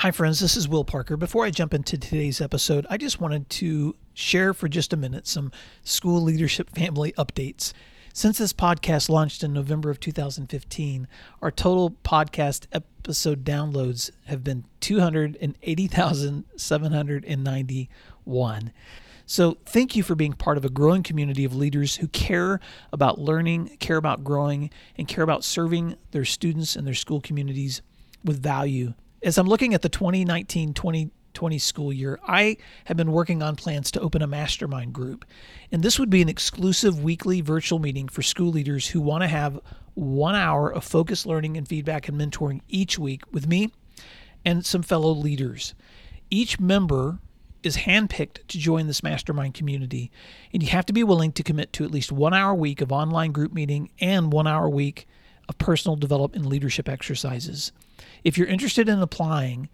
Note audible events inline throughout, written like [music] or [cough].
Hi, friends. This is Will Parker. Before I jump into today's episode, I just wanted to share for just a minute some school leadership family updates. Since this podcast launched in November of 2015, our total podcast episode downloads have been 280,791. So, thank you for being part of a growing community of leaders who care about learning, care about growing, and care about serving their students and their school communities with value as I'm looking at the 2019 2020 school year, I have been working on plans to open a mastermind group. And this would be an exclusive weekly virtual meeting for school leaders who want to have one hour of focused learning and feedback and mentoring each week with me and some fellow leaders. Each member is handpicked to join this mastermind community, and you have to be willing to commit to at least one hour a week of online group meeting and one hour a week of personal development and leadership exercises. If you're interested in applying,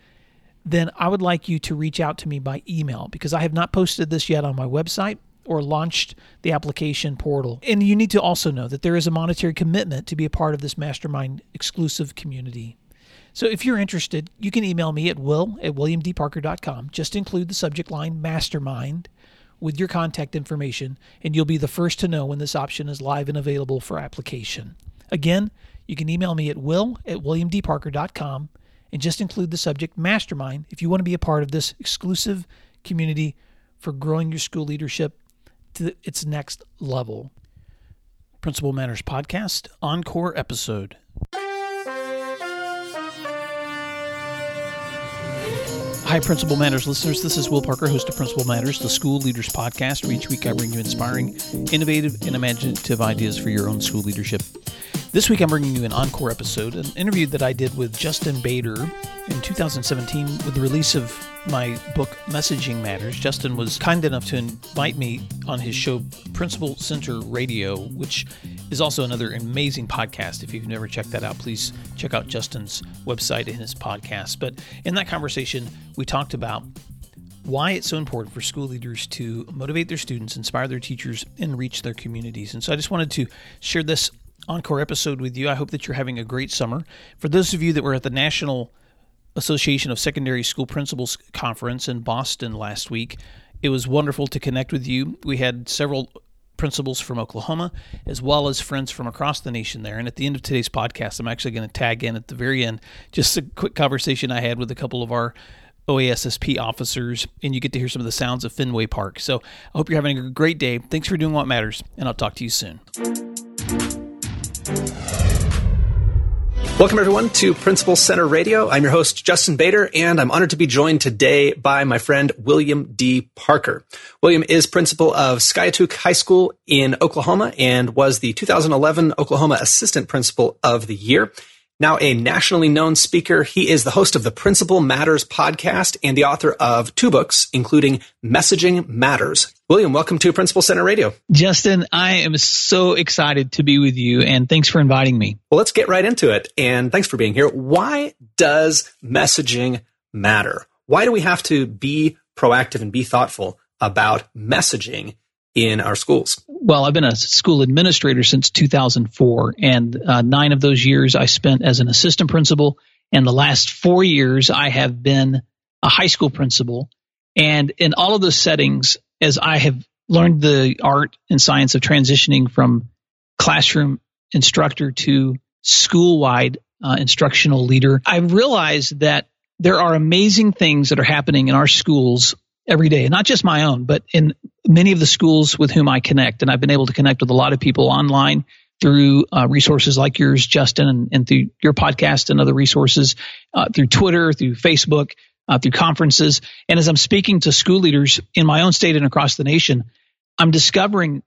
then I would like you to reach out to me by email because I have not posted this yet on my website or launched the application portal. And you need to also know that there is a monetary commitment to be a part of this mastermind exclusive community. So if you're interested, you can email me at will at williamdparker.com. Just include the subject line mastermind with your contact information, and you'll be the first to know when this option is live and available for application. Again, you can email me at will at williamdparker.com and just include the subject mastermind if you want to be a part of this exclusive community for growing your school leadership to its next level. Principal Matters Podcast, Encore episode. Hi, Principal Matters listeners. This is Will Parker, host of Principal Matters, the school leaders podcast, where each week I bring you inspiring, innovative, and imaginative ideas for your own school leadership. This week I'm bringing you an encore episode, an interview that I did with Justin Baeder in 2017 with the release of my book Messaging Matters. Justin was kind enough to invite me on his show Principal Center Radio, which is also another amazing podcast. If you've never checked that out, please check out Justin's website and his podcast. But in that conversation, we talked about why it's so important for school leaders to motivate their students, inspire their teachers, and reach their communities. And so I just wanted to share this encore episode with you. I hope that you're having a great summer. For those of you that were at the National Association of Secondary School Principals conference in Boston last week, it was wonderful to connect with you. We had several principals from Oklahoma, as well as friends from across the nation there. And at the end of today's podcast, I'm actually going to tag in at the very end just a quick conversation I had with a couple of our OASSP officers, and you get to hear some of the sounds of Fenway Park. So I hope you're having a great day. Thanks for doing what matters, and I'll talk to you soon. Welcome, everyone, to Principal Center Radio. I'm your host, Justin Baeder, and I'm honored to be joined today by my friend William D. Parker. William is principal of Skiatook High School in Oklahoma and was the 2011 Oklahoma Assistant Principal of the Year. Now a nationally known speaker, he is the host of the Principal Matters podcast and the author of two books, including Messaging Matters. William, welcome to Principal Center Radio. Justin, I am so excited to be with you and thanks for inviting me. Well, let's get right into it. And thanks for being here. Why does messaging matter? Why do we have to be proactive and be thoughtful about messaging in our schools? Well, I've been a school administrator since 2004, and uh, nine of those years I spent as an assistant principal. And the last four years I have been a high school principal. And in all of those settings, as I have learned the art and science of transitioning from classroom instructor to school wide uh, instructional leader, I've realized that there are amazing things that are happening in our schools every day, not just my own, but in many of the schools with whom I connect. And I've been able to connect with a lot of people online through uh, resources like yours, Justin, and, and, through your podcast and other resources, uh, through Twitter, through Facebook, uh, through conferences. And as I'm speaking to school leaders in my own state and across the nation, I'm discovering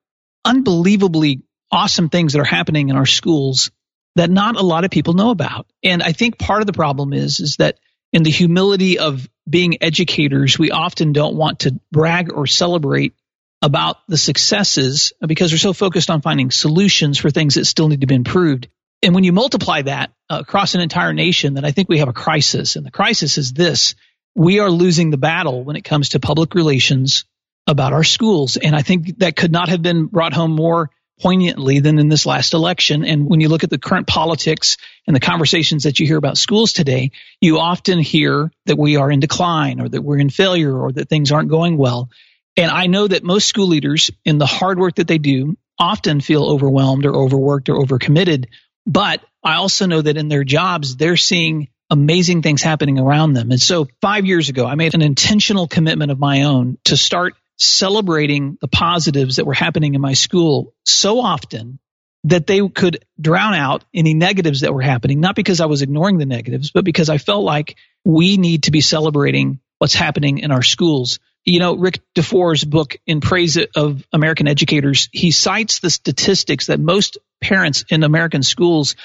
unbelievably awesome things that are happening in our schools that not a lot of people know about. And I think part of the problem is, is that in the humility of being educators, we often don't want to brag or celebrate about the successes because we're so focused on finding solutions for things that still need to be improved. And when you multiply that uh, across an entire nation, then I think we have a crisis. And the crisis is this. We are losing the battle when it comes to public relations about our schools. And I think that could not have been brought home more poignantly than in this last election. And when you look at the current politics and the conversations that you hear about schools today, you often hear that we are in decline or that we're in failure or that things aren't going well. And I know that most school leaders in the hard work that they do often feel overwhelmed or overworked or overcommitted. But I also know that in their jobs, they're seeing amazing things happening around them. And so five years ago, I made an intentional commitment of my own to start celebrating the positives that were happening in my school so often that they could drown out any negatives that were happening, not because I was ignoring the negatives, but because I felt like we need to be celebrating what's happening in our schools. You know, Rick DuFour's book in praise of American educators, he cites the statistics that most parents in American schools,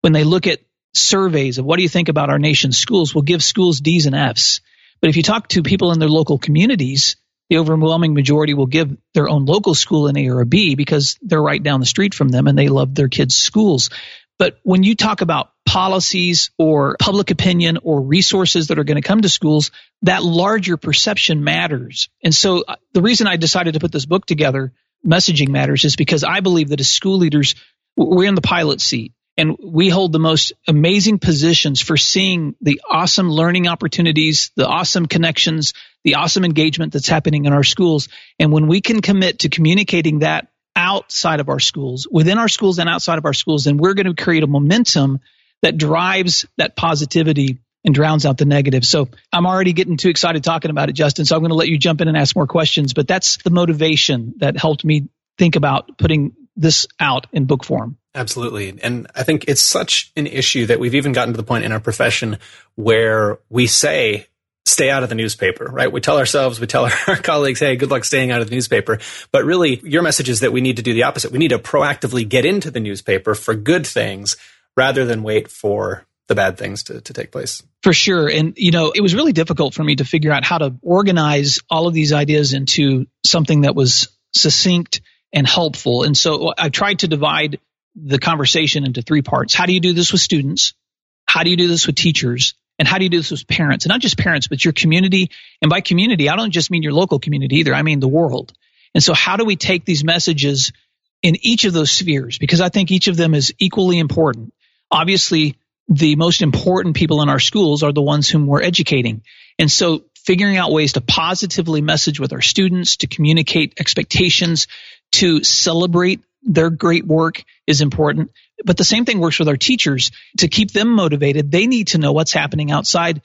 when they look at surveys of what do you think about our nation's schools, will give schools D's and F's. But if you talk to people in their local communities, the overwhelming majority will give their own local school an A or a B because they're right down the street from them and they love their kids' schools. But when you talk about policies or public opinion or resources that are going to come to schools, that larger perception matters. And so uh, the reason I decided to put this book together, Messaging Matters, is because I believe that as school leaders, we're in the pilot seat and we hold the most amazing positions for seeing the awesome learning opportunities, the awesome connections, the awesome engagement that's happening in our schools. And when we can commit to communicating that outside of our schools, within our schools and outside of our schools, then we're going to create a momentum that drives that positivity and drowns out the negative. So I'm already getting too excited talking about it, Justin. So I'm going to let you jump in and ask more questions. But that's the motivation that helped me think about putting this out in book form. Absolutely. And I think it's such an issue that we've even gotten to the point in our profession where we say, stay out of the newspaper, right? We tell ourselves, we tell [laughs] our colleagues, hey, good luck staying out of the newspaper. But really, your message is that we need to do the opposite. We need to proactively get into the newspaper for good things rather than wait for the bad things to, to take place. For sure. And, you know, it was really difficult for me to figure out how to organize all of these ideas into something that was succinct and helpful. And so I tried to divide the conversation into three parts. How do you do this with students? How do you do this with teachers? And how do you do this with parents? And not just parents, but your community. And by community, I don't just mean your local community either. I mean the world. And so how do we take these messages in each of those spheres? Because I think each of them is equally important. Obviously, the most important people in our schools are the ones whom we're educating. And so figuring out ways to positively message with our students, to communicate expectations, to celebrate their great work is important. But the same thing works with our teachers. To keep them motivated, they need to know what's happening outside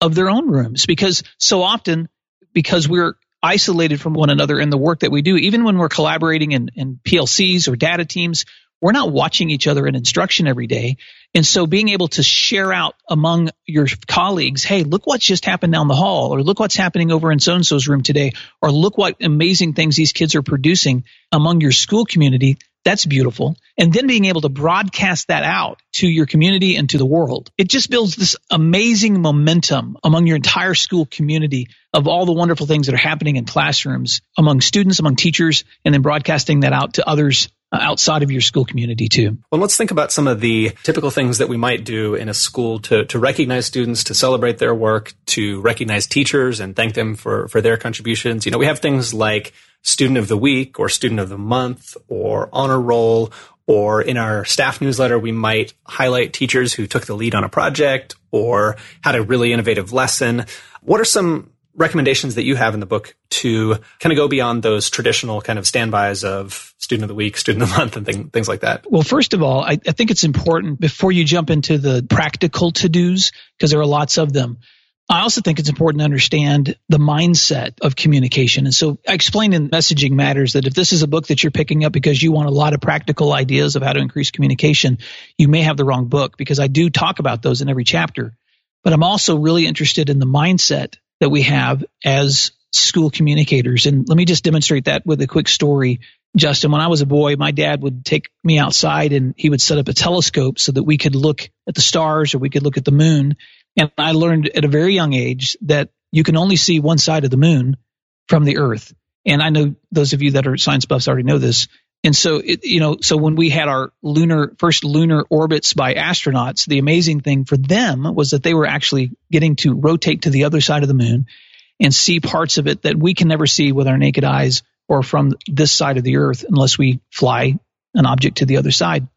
of their own rooms because so often, because we're isolated from one another in the work that we do, even when we're collaborating in, in PLCs or data teams, we're not watching each other in instruction every day. And so being able to share out among your colleagues, hey, look what's just happened down the hall, or look what's happening over in so and so's room today, or look what amazing things these kids are producing among your school community. That's beautiful. And then being able to broadcast that out to your community and to the world. It just builds this amazing momentum among your entire school community of all the wonderful things that are happening in classrooms among students, among teachers, and then broadcasting that out to others Uh, outside of your school community too. Well, let's think about some of the typical things that we might do in a school to, to recognize students, to celebrate their work, to recognize teachers and thank them for, for their contributions. You know, we have things like student of the week or student of the month or honor roll or in our staff newsletter, we might highlight teachers who took the lead on a project or had a really innovative lesson. What are some recommendations that you have in the book to kind of go beyond those traditional kind of standbys of student of the week, student of the month, and thing, things like that? Well, first of all, I, I think it's important before you jump into the practical to dos, because there are lots of them. I also think it's important to understand the mindset of communication. And so I explained in Messaging Matters that if this is a book that you're picking up because you want a lot of practical ideas of how to increase communication, you may have the wrong book because I do talk about those in every chapter. But I'm also really interested in the mindset that we have as school communicators. And let me just demonstrate that with a quick story. Justin, when I was a boy, my dad would take me outside and he would set up a telescope so that we could look at the stars or we could look at the moon. And I learned at a very young age that you can only see one side of the moon from the earth. And I know those of you that are science buffs already know this. And so, it, you know, so when we had our lunar first lunar orbits by astronauts, the amazing thing for them was that they were actually getting to rotate to the other side of the moon and see parts of it that we can never see with our naked eyes or from this side of the earth unless we fly an object to the other side.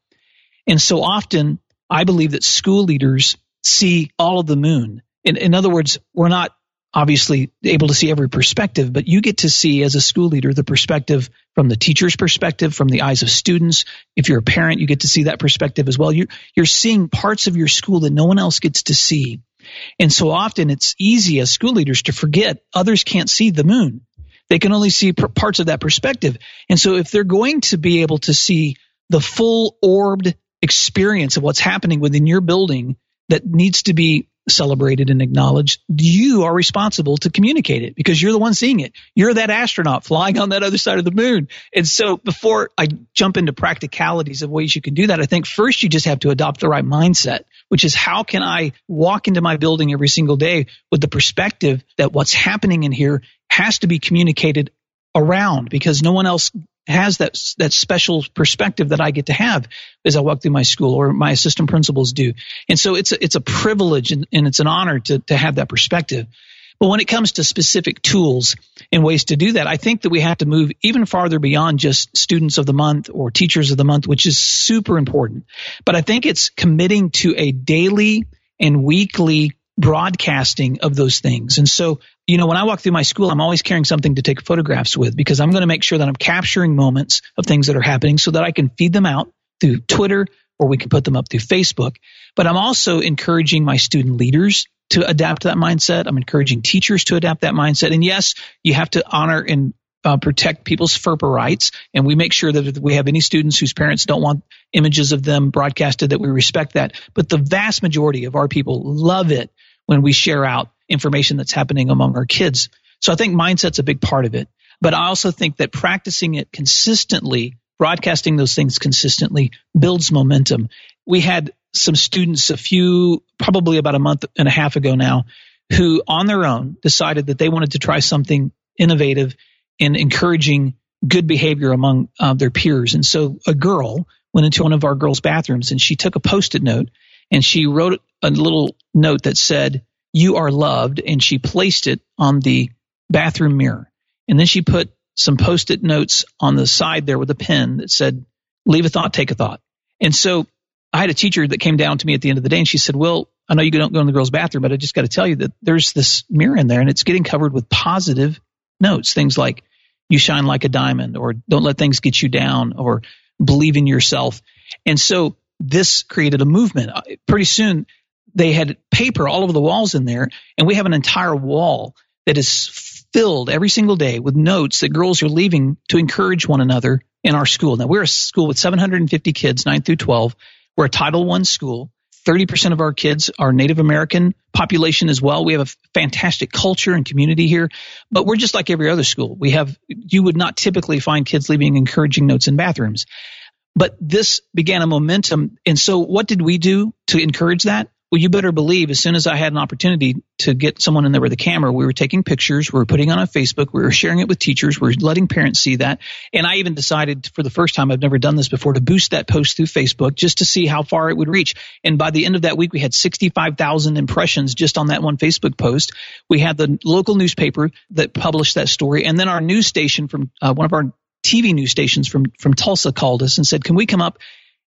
And so often, I believe that school leaders see all of the moon. In, in other words, we're not obviously able to see every perspective, but you get to see as a school leader the perspective from the teacher's perspective, from the eyes of students. If you're a parent, you get to see that perspective as well. You're, you're seeing parts of your school that no one else gets to see. And so often it's easy as school leaders to forget others can't see the moon. They can only see parts of that perspective. And so if they're going to be able to see the full orbed experience of what's happening within your building that needs to be celebrated and acknowledged, you are responsible to communicate it because you're the one seeing it. You're that astronaut flying on that other side of the moon. And so before I jump into practicalities of ways you can do that, I think first you just have to adopt the right mindset, which is how can I walk into my building every single day with the perspective that what's happening in here has to be communicated around because no one else has that that special perspective that I get to have as I walk through my school or my assistant principals do. And so it's a, it's a privilege and, and it's an honor to to have that perspective. But when it comes to specific tools and ways to do that, I think that we have to move even farther beyond just students of the month or teachers of the month, which is super important. But I think it's committing to a daily and weekly broadcasting of those things. And so, you know, when I walk through my school, I'm always carrying something to take photographs with because I'm going to make sure that I'm capturing moments of things that are happening so that I can feed them out through Twitter or we can put them up through Facebook. But I'm also encouraging my student leaders to adapt that mindset. I'm encouraging teachers to adapt that mindset. And yes, you have to honor and uh, protect people's FERPA rights. And we make sure that if we have any students whose parents don't want images of them broadcasted, that we respect that. But the vast majority of our people love it when we share out information that's happening among our kids. So I think mindset's a big part of it. But I also think that practicing it consistently, broadcasting those things consistently builds momentum. We had some students a few, probably about a month and a half ago now, who on their own decided that they wanted to try something innovative in encouraging good behavior among uh, their peers. And so a girl went into one of our girls' bathrooms and she took a post it note and she wrote a little note that said, You are loved. And she placed it on the bathroom mirror. And then she put some post it notes on the side there with a pen that said, Leave a thought, take a thought. And so I had a teacher that came down to me at the end of the day and she said, Well, I know you don't go in the girls' bathroom, but I just got to tell you that there's this mirror in there and it's getting covered with positive notes. Things like, You shine like a diamond, or don't let things get you down, or believe in yourself. And so this created a movement. Uh, pretty soon, they had paper all over the walls in there, and we have an entire wall that is filled every single day with notes that girls are leaving to encourage one another in our school. Now, we're a school with 750 kids, 9 through 12. We're a Title I school. 30% of our kids are Native American population as well. We have a fantastic culture and community here, but we're just like every other school. We have, you would not typically find kids leaving encouraging notes in bathrooms. But this began a momentum. And so what did we do to encourage that? Well, you better believe as soon as I had an opportunity to get someone in there with a camera, we were taking pictures, we were putting on a Facebook, we were sharing it with teachers, we were letting parents see that. And I even decided for the first time, I've never done this before, to boost that post through Facebook just to see how far it would reach. And by the end of that week, we had 65,000 impressions just on that one Facebook post. We had the local newspaper that published that story. And then our news station from uh, one of our TV news stations from, from Tulsa called us and said, can we come up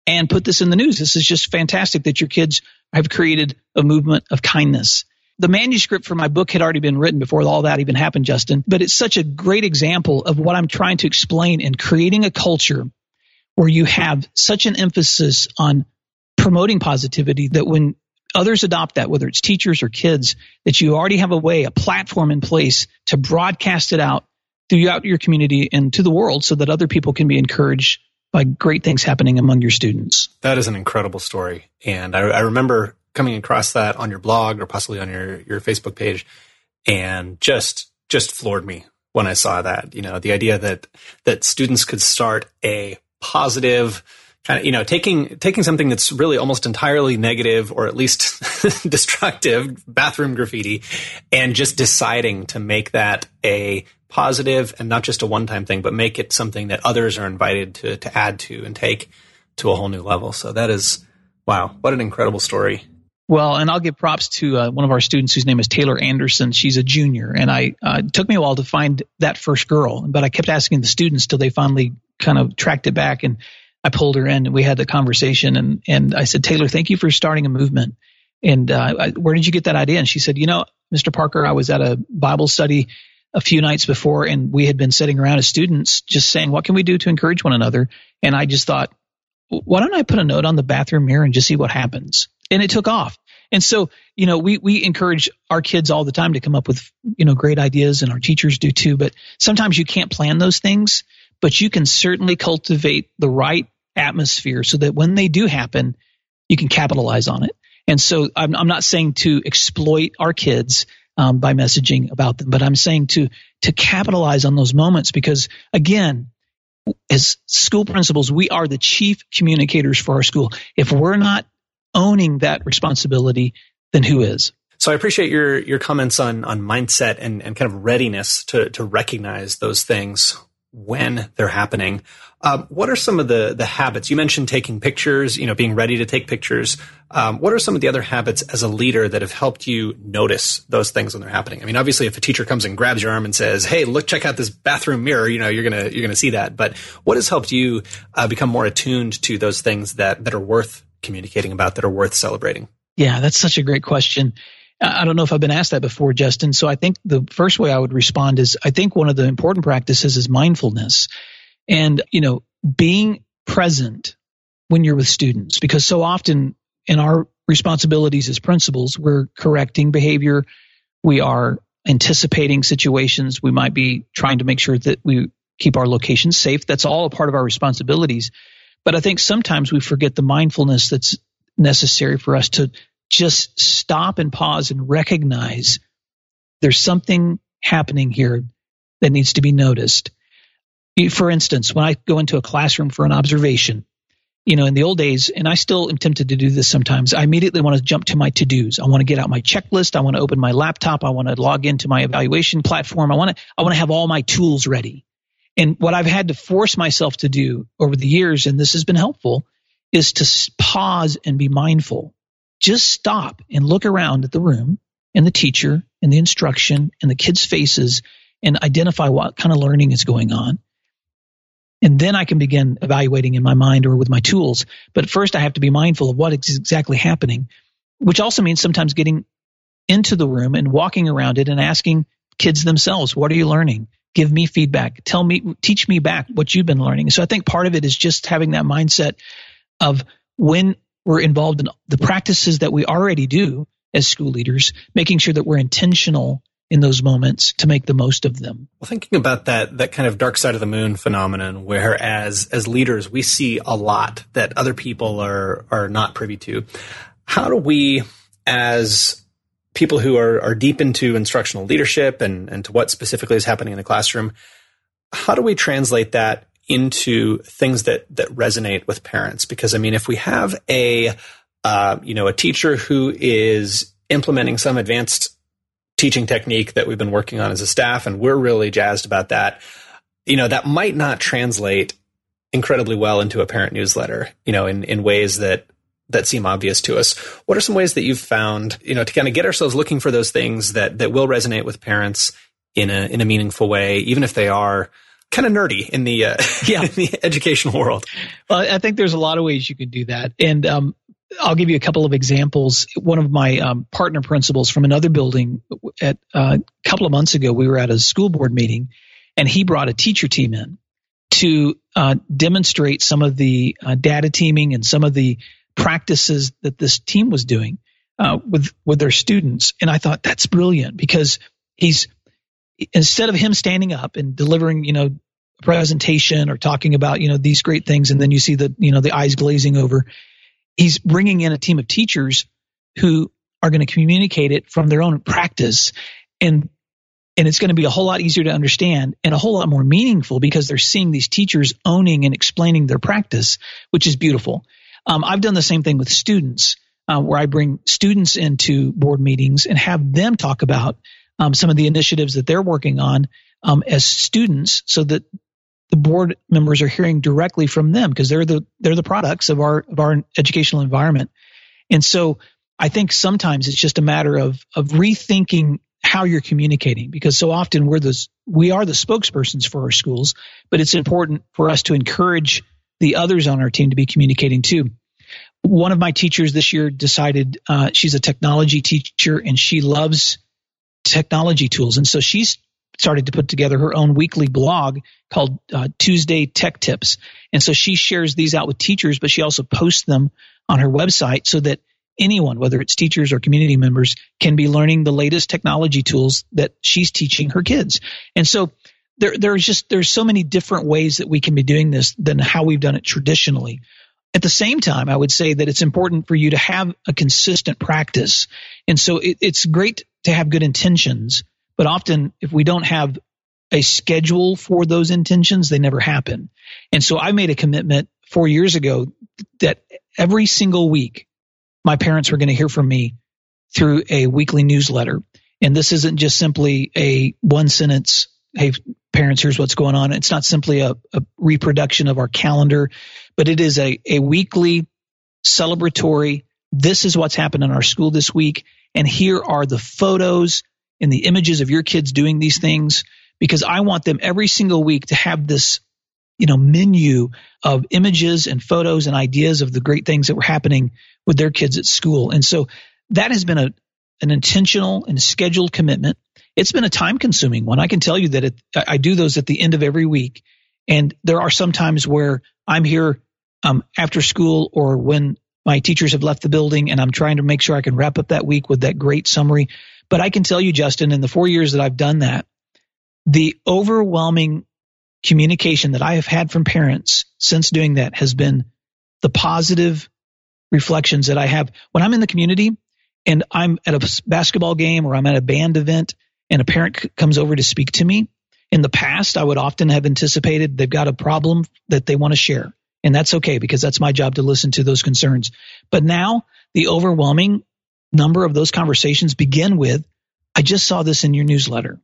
and put this in the news? This is just fantastic that your kids have created a movement of kindness. The manuscript for my book had already been written before all that even happened, Justin, but it's such a great example of what I'm trying to explain in creating a culture where you have such an emphasis on promoting positivity that when others adopt that, whether it's teachers or kids, that you already have a way, a platform in place to broadcast it out throughout your community and to the world so that other people can be encouraged by great things happening among your students. That is an incredible story. And I, I remember coming across that on your blog or possibly on your, your Facebook page and just, just floored me when I saw that, you know, the idea that, that students could start a positive, kind of, you know, taking taking something that's really almost entirely negative or at least [laughs] destructive, bathroom graffiti, and just deciding to make that a positive and not just a one time thing, but make it something that others are invited to, to add to and take to a whole new level. So that is, wow, what an incredible story. Well, and I'll give props to uh, one of our students whose name is Taylor Anderson. She's a junior, and I uh, it took me a while to find that first girl, but I kept asking the students till they finally kind of tracked it back. And I pulled her in and we had the conversation and, and I said, Taylor, thank you for starting a movement. And uh, I, where did you get that idea? And she said, you know, Mr. Parker, I was at a Bible study a few nights before and we had been sitting around as students just saying, what can we do to encourage one another? And I just thought, why don't I put a note on the bathroom mirror and just see what happens? And it took off. And so, you know, we, we encourage our kids all the time to come up with, you know, great ideas and our teachers do too. But sometimes you can't plan those things, but you can certainly cultivate the right atmosphere so that when they do happen, you can capitalize on it. And so I'm, I'm not saying to exploit our kids um, by messaging about them, but I'm saying to to capitalize on those moments because again, as school principals, we are the chief communicators for our school. If we're not owning that responsibility, then who is? So I appreciate your your comments on on mindset and, and kind of readiness to to recognize those things when they're happening. Um, what are some of the the habits you mentioned? Taking pictures, you know, being ready to take pictures. Um, what are some of the other habits as a leader that have helped you notice those things when they're happening? I mean, obviously, if a teacher comes and grabs your arm and says, "Hey, look, check out this bathroom mirror," you know, you're gonna you're gonna see that. But what has helped you uh, become more attuned to those things that that are worth communicating about, that are worth celebrating? Yeah, that's such a great question. I don't know if I've been asked that before, Justin. So I think the first way I would respond is I think one of the important practices is mindfulness and, you know, being present when you're with students because so often in our responsibilities as principals, we're correcting behavior. We are anticipating situations. We might be trying to make sure that we keep our locations safe. That's all a part of our responsibilities. But I think sometimes we forget the mindfulness that's necessary for us to just stop and pause and recognize there's something happening here that needs to be noticed. For instance, when I go into a classroom for an observation, you know, in the old days, and I still am tempted to do this sometimes, I immediately want to jump to my to dos. I want to get out my checklist. I want to open my laptop. I want to log into my evaluation platform. I want to, I want to have all my tools ready. And what I've had to force myself to do over the years, and this has been helpful, is to pause and be mindful just stop and look around at the room and the teacher and the instruction and the kids' faces and identify what kind of learning is going on. And then I can begin evaluating in my mind or with my tools. But first, I have to be mindful of what is exactly happening, which also means sometimes getting into the room and walking around it and asking kids themselves, what are you learning? Give me feedback. Tell me, teach me back what you've been learning. So I think part of it is just having that mindset of when we're involved in the practices that we already do as school leaders, making sure that we're intentional in those moments to make the most of them. Well, thinking about that that kind of dark side of the moon phenomenon, where as as leaders we see a lot that other people are are not privy to. How do we, as people who are are deep into instructional leadership and and to what specifically is happening in the classroom, how do we translate that into things that that resonate with parents because I mean if we have a uh, you know a teacher who is implementing some advanced teaching technique that we've been working on as a staff and we're really jazzed about that. You know that might not translate incredibly well into a parent newsletter you know in in ways that that seem obvious to us. What are some ways that you've found you know to kind of get ourselves looking for those things that that will resonate with parents in a in a meaningful way even if they are kind of nerdy in the uh, [laughs] yeah. in the educational world. Well, I think there's a lot of ways you can do that, and um, I'll give you a couple of examples. One of my um, partner principals from another building at uh, a couple of months ago, we were at a school board meeting, and he brought a teacher team in to uh, demonstrate some of the uh, data teaming and some of the practices that this team was doing uh, with with their students. And I thought that's brilliant because he's instead of him standing up and delivering, you know, a presentation or talking about, you know, these great things, and then you see the, you know, the eyes glazing over, he's bringing in a team of teachers who are going to communicate it from their own practice. And and it's going to be a whole lot easier to understand and a whole lot more meaningful because they're seeing these teachers owning and explaining their practice, which is beautiful. Um, I've done the same thing with students, uh, where I bring students into board meetings and have them talk about um, some of the initiatives that they're working on um, as students, so that the board members are hearing directly from them because they're the they're the products of our of our educational environment. And so I think sometimes it's just a matter of of rethinking how you're communicating because so often we're the we are the spokespersons for our schools, but it's important for us to encourage the others on our team to be communicating too. One of my teachers this year decided uh, she's a technology teacher and she loves technology tools. And so she's started to put together her own weekly blog called uh, Tuesday Tech Tips. And so she shares these out with teachers, but she also posts them on her website so that anyone, whether it's teachers or community members, can be learning the latest technology tools that she's teaching her kids. And so there, there's just there's so many different ways that we can be doing this than how we've done it traditionally. At the same time, I would say that it's important for you to have a consistent practice. And so it, it's great to have good intentions, but often if we don't have a schedule for those intentions, they never happen. And so I made a commitment four years ago that every single week, my parents were going to hear from me through a weekly newsletter. And this isn't just simply a one sentence, hey, parents, here's what's going on. It's not simply a, a reproduction of our calendar, but it is a, a weekly celebratory. This is what's happened in our school this week. And here are the photos and the images of your kids doing these things because I want them every single week to have this, you know, menu of images and photos and ideas of the great things that were happening with their kids at school. And so that has been a, an intentional and scheduled commitment. It's been a time consuming one. I can tell you that it, I do those at the end of every week. And there are some times where I'm here um, after school or when my teachers have left the building and I'm trying to make sure I can wrap up that week with that great summary. But I can tell you, Justin, in the four years that I've done that, the overwhelming communication that I have had from parents since doing that has been the positive reflections that I have when I'm in the community and I'm at a basketball game or I'm at a band event and a parent c- comes over to speak to me. In the past, I would often have anticipated they've got a problem that they want to share. And that's okay because that's my job to listen to those concerns. But now the overwhelming number of those conversations begin with, I just saw this in your newsletter.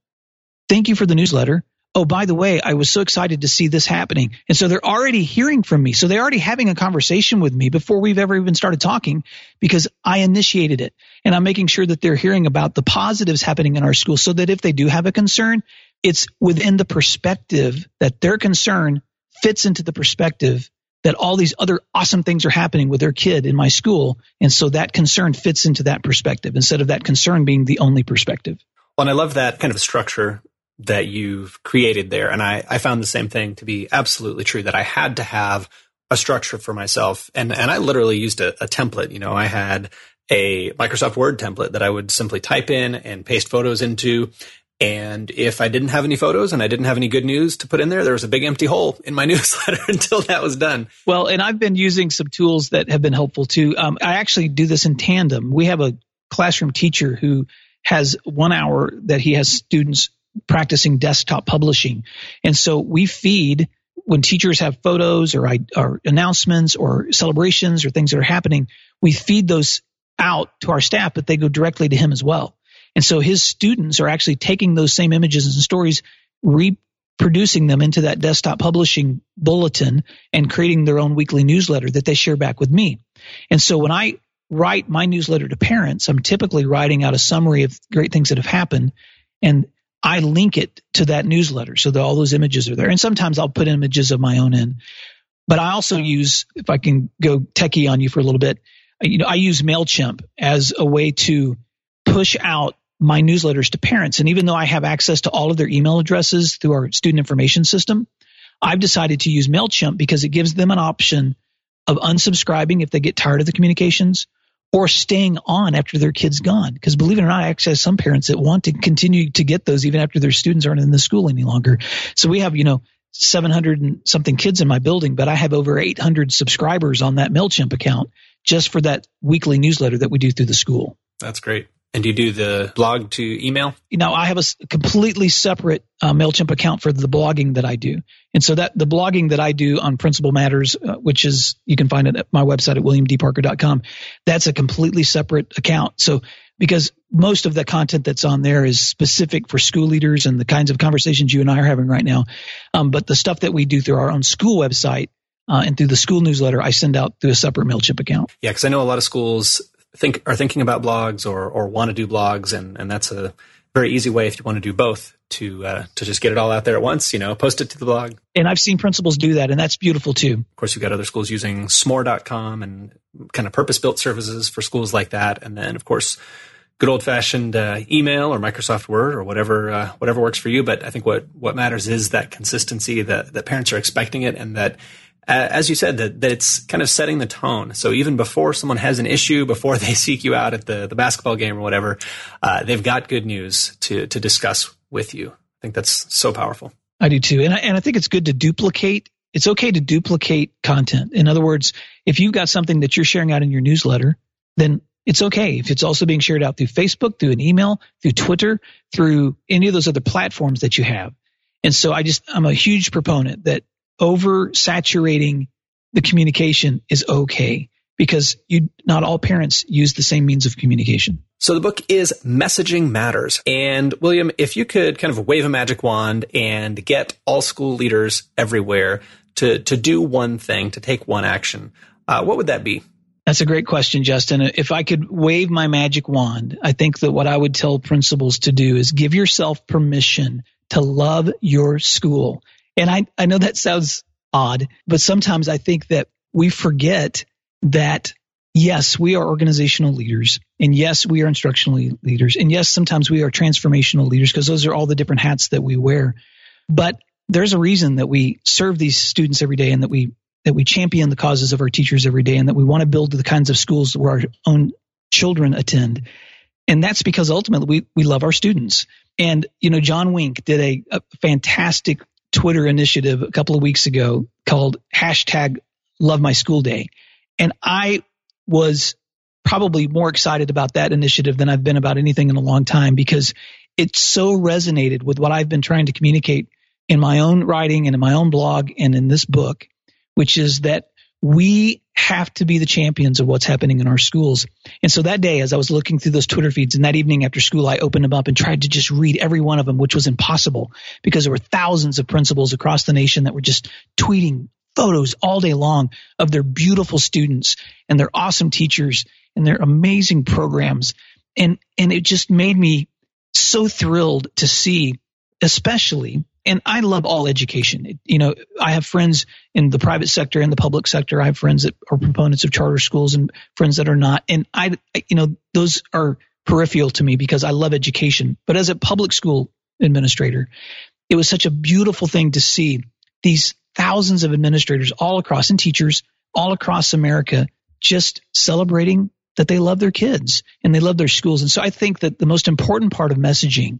Thank you for the newsletter. Oh, by the way, I was so excited to see this happening. And so they're already hearing from me. So they're already having a conversation with me before we've ever even started talking because I initiated it. And I'm making sure that they're hearing about the positives happening in our school so that if they do have a concern, it's within the perspective that their concern fits into the perspective that all these other awesome things are happening with their kid in my school. And so that concern fits into that perspective instead of that concern being the only perspective. Well, and I love that kind of structure that you've created there. And I, I found the same thing to be absolutely true that I had to have a structure for myself. And, and I literally used a, a template. You know, I had a Microsoft Word template that I would simply type in and paste photos into. And if I didn't have any photos and I didn't have any good news to put in there, there was a big empty hole in my [laughs] newsletter until that was done. Well, and I've been using some tools that have been helpful too. Um, I actually do this in tandem. We have a classroom teacher who has one hour that he has students practicing desktop publishing. And so we feed when teachers have photos or, or announcements or celebrations or things that are happening, we feed those out to our staff, but they go directly to him as well. And so his students are actually taking those same images and stories, reproducing them into that desktop publishing bulletin and creating their own weekly newsletter that they share back with me. And so when I write my newsletter to parents, I'm typically writing out a summary of great things that have happened. And I link it to that newsletter so that all those images are there. And sometimes I'll put images of my own in. But I also use, if I can go techie on you for a little bit, you know, I use MailChimp as a way to push out my newsletters to parents. And even though I have access to all of their email addresses through our student information system, I've decided to use MailChimp because it gives them an option of unsubscribing if they get tired of the communications or staying on after their kid's gone. Because believe it or not, I actually have some parents that want to continue to get those even after their students aren't in the school any longer. So we have, you know, 700 and something kids in my building, but I have over 800 subscribers on that MailChimp account just for that weekly newsletter that we do through the school. That's great. And do you do the blog to email? You know, I have a completely separate uh, Mailchimp account for the blogging that I do, and so that the blogging that I do on Principal Matters, uh, which is you can find it at my website at williamdparker.com, that's a completely separate account. So because most of the content that's on there is specific for school leaders and the kinds of conversations you and I are having right now, um, but the stuff that we do through our own school website uh, and through the school newsletter, I send out through a separate Mailchimp account. Yeah, because I know a lot of schools think are thinking about blogs or or want to do blogs, and and that's a very easy way if you want to do both to uh, to just get it all out there at once. You know, post it to the blog. And I've seen principals do that, and that's beautiful too. Of course, you've got other schools using Smore.com and kind of purpose built services for schools like that. And then, of course, good old fashioned uh, email or Microsoft Word or whatever uh, whatever works for you. But I think what what matters is that consistency that that parents are expecting it, and that as you said that, that it's kind of setting the tone. So even before someone has an issue, before [laughs] they seek you out at the the basketball game or whatever, uh, they've got good news to to discuss with you. I think that's so powerful. I do too, and I, and I think it's good to duplicate. It's okay to duplicate content. In other words, if you've got something that you're sharing out in your newsletter, then it's okay if it's also being shared out through Facebook, through an email, through Twitter, through any of those other platforms that you have. And so I just, I'm a huge proponent that oversaturating the communication is okay because you, not all parents use the same means of communication. So the book is Messaging Matters. And William, if you could kind of wave a magic wand and get all school leaders everywhere to, to do one thing, to take one action, uh, what would that be? That's a great question, Justin. If I could wave my magic wand, I think that what I would tell principals to do is give yourself permission to love your school. And I, I know that sounds odd, but sometimes I think that we forget that yes, we are organizational leaders. And yes, we are instructional leaders. And yes, sometimes we are transformational leaders because those are all the different hats that we wear. But there's a reason that we serve these students every day and that we that we champion the causes of our teachers every day and that we want to build the kinds of schools where our own children attend. And that's because ultimately we, we love our students. And, you know, John Wink did a, a fantastic Twitter initiative a couple of weeks ago called hashtag love my school day. And I was probably more excited about that initiative than I've been about anything in a long time because it so resonated with what I've been trying to communicate in my own writing and in my own blog and in this book which is that we have to be the champions of what's happening in our schools. And so that day, as I was looking through those Twitter feeds and that evening after school, I opened them up and tried to just read every one of them, which was impossible because there were thousands of principals across the nation that were just tweeting photos all day long of their beautiful students and their awesome teachers and their amazing programs. And, and it just made me so thrilled to see, especially and I love all education. You know, I have friends in the private sector and the public sector. I have friends that are proponents of charter schools and friends that are not. And I, you know, those are peripheral to me because I love education. But as a public school administrator, it was such a beautiful thing to see these thousands of administrators all across and teachers all across America just celebrating that they love their kids and they love their schools. And so I think that the most important part of messaging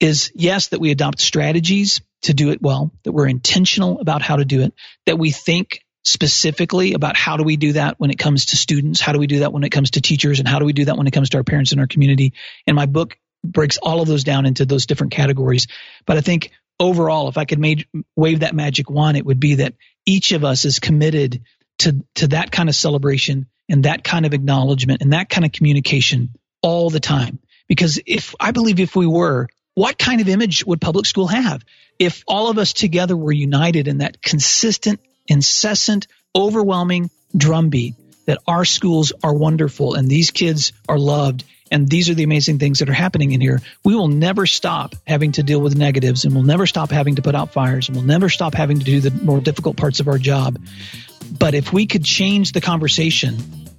is yes, that we adopt strategies to do it well, that we're intentional about how to do it, that we think specifically about how do we do that when it comes to students, how do we do that when it comes to teachers, and how do we do that when it comes to our parents and our community. And my book breaks all of those down into those different categories. But I think overall, if I could made, wave that magic wand, it would be that each of us is committed to, to that kind of celebration and that kind of acknowledgement and that kind of communication all the time. Because if I believe if we were, what kind of image would public school have if all of us together were united in that consistent, incessant, overwhelming drumbeat that our schools are wonderful and these kids are loved and these are the amazing things that are happening in here. We will never stop having to deal with negatives and we'll never stop having to put out fires and we'll never stop having to do the more difficult parts of our job. But if we could change the conversation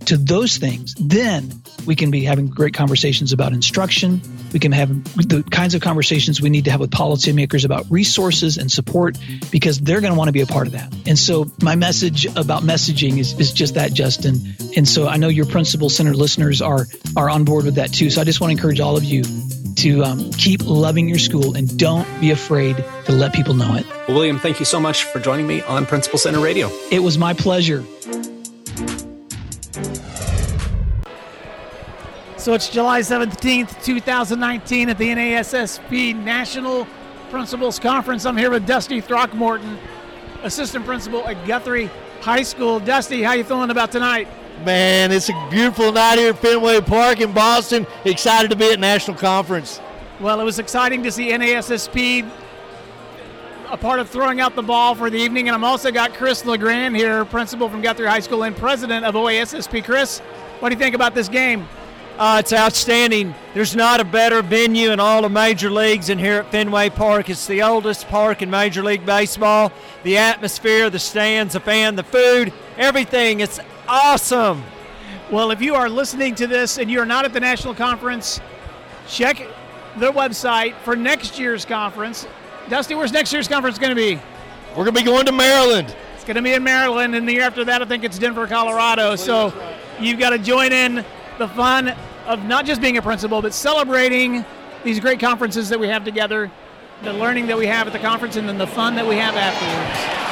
to those things, then we can be having great conversations about instruction. We can have the kinds of conversations we need to have with policymakers about resources and support because they're going to want to be a part of that. And so my message about messaging is, is just that, Justin. And so I know your principal center listeners are, are on board with that too. So I just want to encourage all of you to um, keep loving your school and don't be afraid to let people know it. Well, William, thank you so much for joining me on Principal Center Radio. It was my pleasure. So it's July 17th, 2019 at the NASSP National Principals Conference. I'm here with Dusty Throckmorton, Assistant Principal at Guthrie High School. Dusty, how you feeling about tonight? Man, it's a beautiful night here at Fenway Park in Boston. Excited to be at National Conference. Well, it was exciting to see NASSP a part of throwing out the ball for the evening. And I'm also got Chris LeGrand here, principal from Guthrie High School and president of OASSP. Chris, what do you think about this game? Uh, it's outstanding. There's not a better venue in all the major leagues than here at Fenway Park. It's the oldest park in Major League Baseball. The atmosphere, the stands, the fan, the food, everything. It's awesome. Well, if you are listening to this and you're not at the national conference, check the website for next year's conference. Dusty, where's next year's conference going to be? We're going to be going to Maryland. It's going to be in Maryland, and the year after that, I think it's Denver, Colorado. So you've got to join in the fun of not just being a principal, but celebrating these great conferences that we have together, the learning that we have at the conference, and then the fun that we have afterwards.